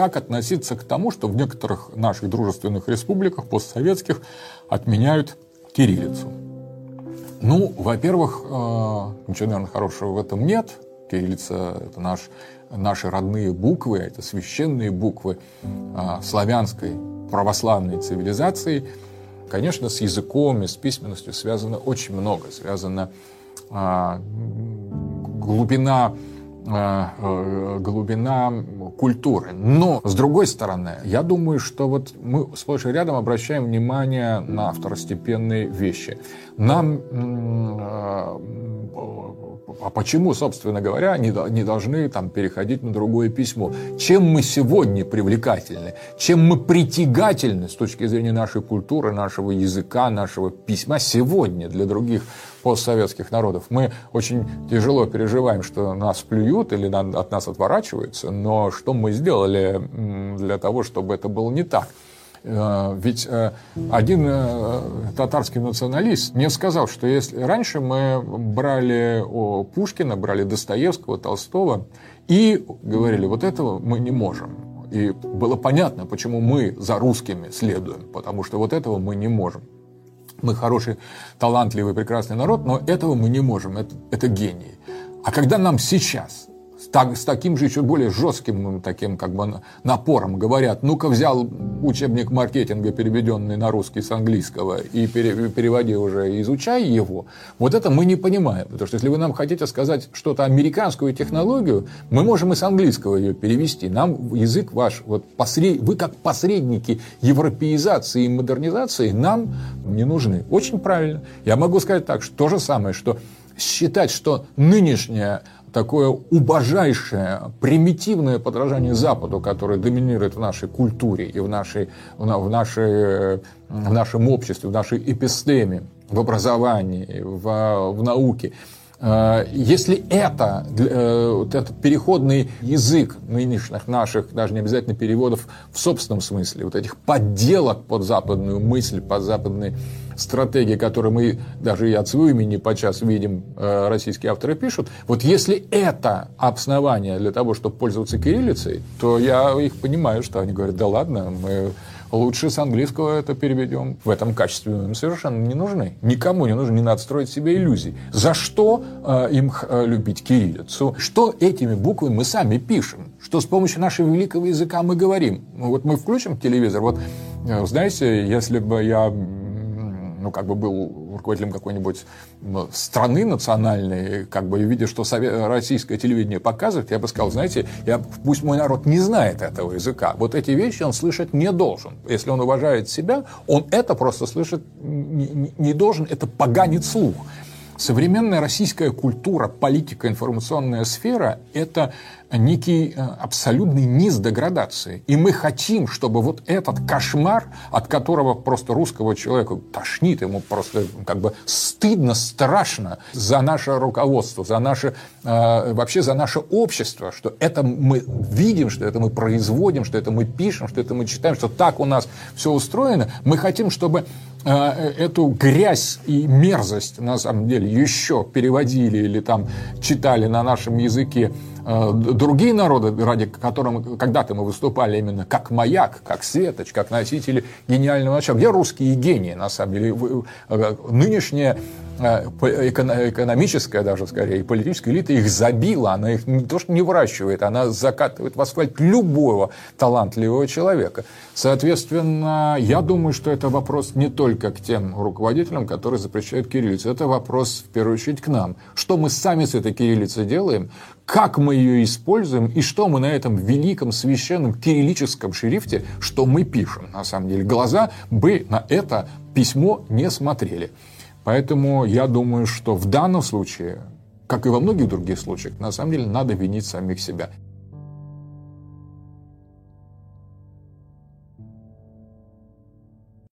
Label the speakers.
Speaker 1: как относиться к тому, что в некоторых наших дружественных республиках, постсоветских, отменяют кириллицу. Ну, во-первых, э, ничего, наверное, хорошего в этом нет. Кириллица – это наш, наши родные буквы, это священные буквы э, славянской православной цивилизации. Конечно, с языком и с письменностью связано очень много. Связана э, глубина глубина культуры. Но, с другой стороны, я думаю, что вот мы сплошь и рядом обращаем внимание на второстепенные вещи. Нам а почему, собственно говоря, не, не должны там, переходить на другое письмо? Чем мы сегодня привлекательны? Чем мы притягательны с точки зрения нашей культуры, нашего языка, нашего письма сегодня для других постсоветских народов? Мы очень тяжело переживаем, что нас плюют или от нас отворачиваются, но что мы сделали для того, чтобы это было не так? Э, ведь э, один э, татарский националист мне сказал, что если раньше мы брали Пушкина, брали Достоевского, Толстого и говорили, вот этого мы не можем. И было понятно, почему мы за русскими следуем, потому что вот этого мы не можем. Мы хороший, талантливый, прекрасный народ, но этого мы не можем, это, это гении. А когда нам сейчас так, с таким же еще более жестким таким как бы напором говорят, ну-ка взял учебник маркетинга, переведенный на русский с английского, и пере, переводи уже, изучай его, вот это мы не понимаем. Потому что если вы нам хотите сказать что-то американскую технологию, мы можем и с английского ее перевести. Нам язык ваш, вот посред... вы как посредники европеизации и модернизации нам не нужны. Очень правильно. Я могу сказать так, что то же самое, что считать, что нынешняя такое убожайшее, примитивное подражание Западу, которое доминирует в нашей культуре и в, нашей, в, нашей, в нашем обществе, в нашей эпистеме, в образовании, в, в науке. Э, если это, э, вот этот переходный язык нынешних наших, даже не обязательно переводов в собственном смысле, вот этих подделок под западную мысль, под западные стратегии, которые мы даже и от своего имени подчас видим, э, российские авторы пишут, вот если это основание для того, чтобы пользоваться кириллицей, то я их понимаю, что они говорят, да ладно, мы лучше с английского это переведем. В этом качестве им совершенно не нужны. Никому не нужно, не надо строить себе иллюзий. За что э, им э, любить кириллицу? Что этими буквами мы сами пишем? Что с помощью нашего великого языка мы говорим? Ну, вот мы включим телевизор, вот э, знаете, если бы я ну, как бы был руководителем какой-нибудь страны национальной, как бы видя, что российское телевидение показывает, я бы сказал, знаете, я, пусть мой народ не знает этого языка, вот эти вещи он слышать не должен. Если он уважает себя, он это просто слышать не, не должен, это поганит слух. Современная российская культура, политика, информационная сфера – это некий э, абсолютный низ деградации. И мы хотим, чтобы вот этот кошмар, от которого просто русского человека тошнит, ему просто как бы стыдно, страшно за наше руководство, за наше, э, вообще за наше общество, что это мы видим, что это мы производим, что это мы пишем, что это мы читаем, что так у нас все устроено. Мы хотим, чтобы эту грязь и мерзость, на самом деле, еще переводили или там читали на нашем языке Э, другие народы, ради которых когда-то мы выступали именно как маяк, как светоч, как носители гениального начала. Где русские гении, на самом деле? Э, нынешняя э, экономическая даже скорее и политическая элита их забила, она их не то что не выращивает, она закатывает в асфальт любого талантливого человека. Соответственно, я думаю, что это вопрос не только к тем руководителям, которые запрещают кириллицу, это вопрос в первую очередь к нам. Что мы сами с этой кириллицей делаем, как мы ее используем и что мы на этом великом священном кириллическом шрифте, что мы пишем на самом деле. Глаза бы на это письмо не смотрели. Поэтому я думаю, что в данном случае, как и во многих других случаях, на самом деле надо винить самих себя.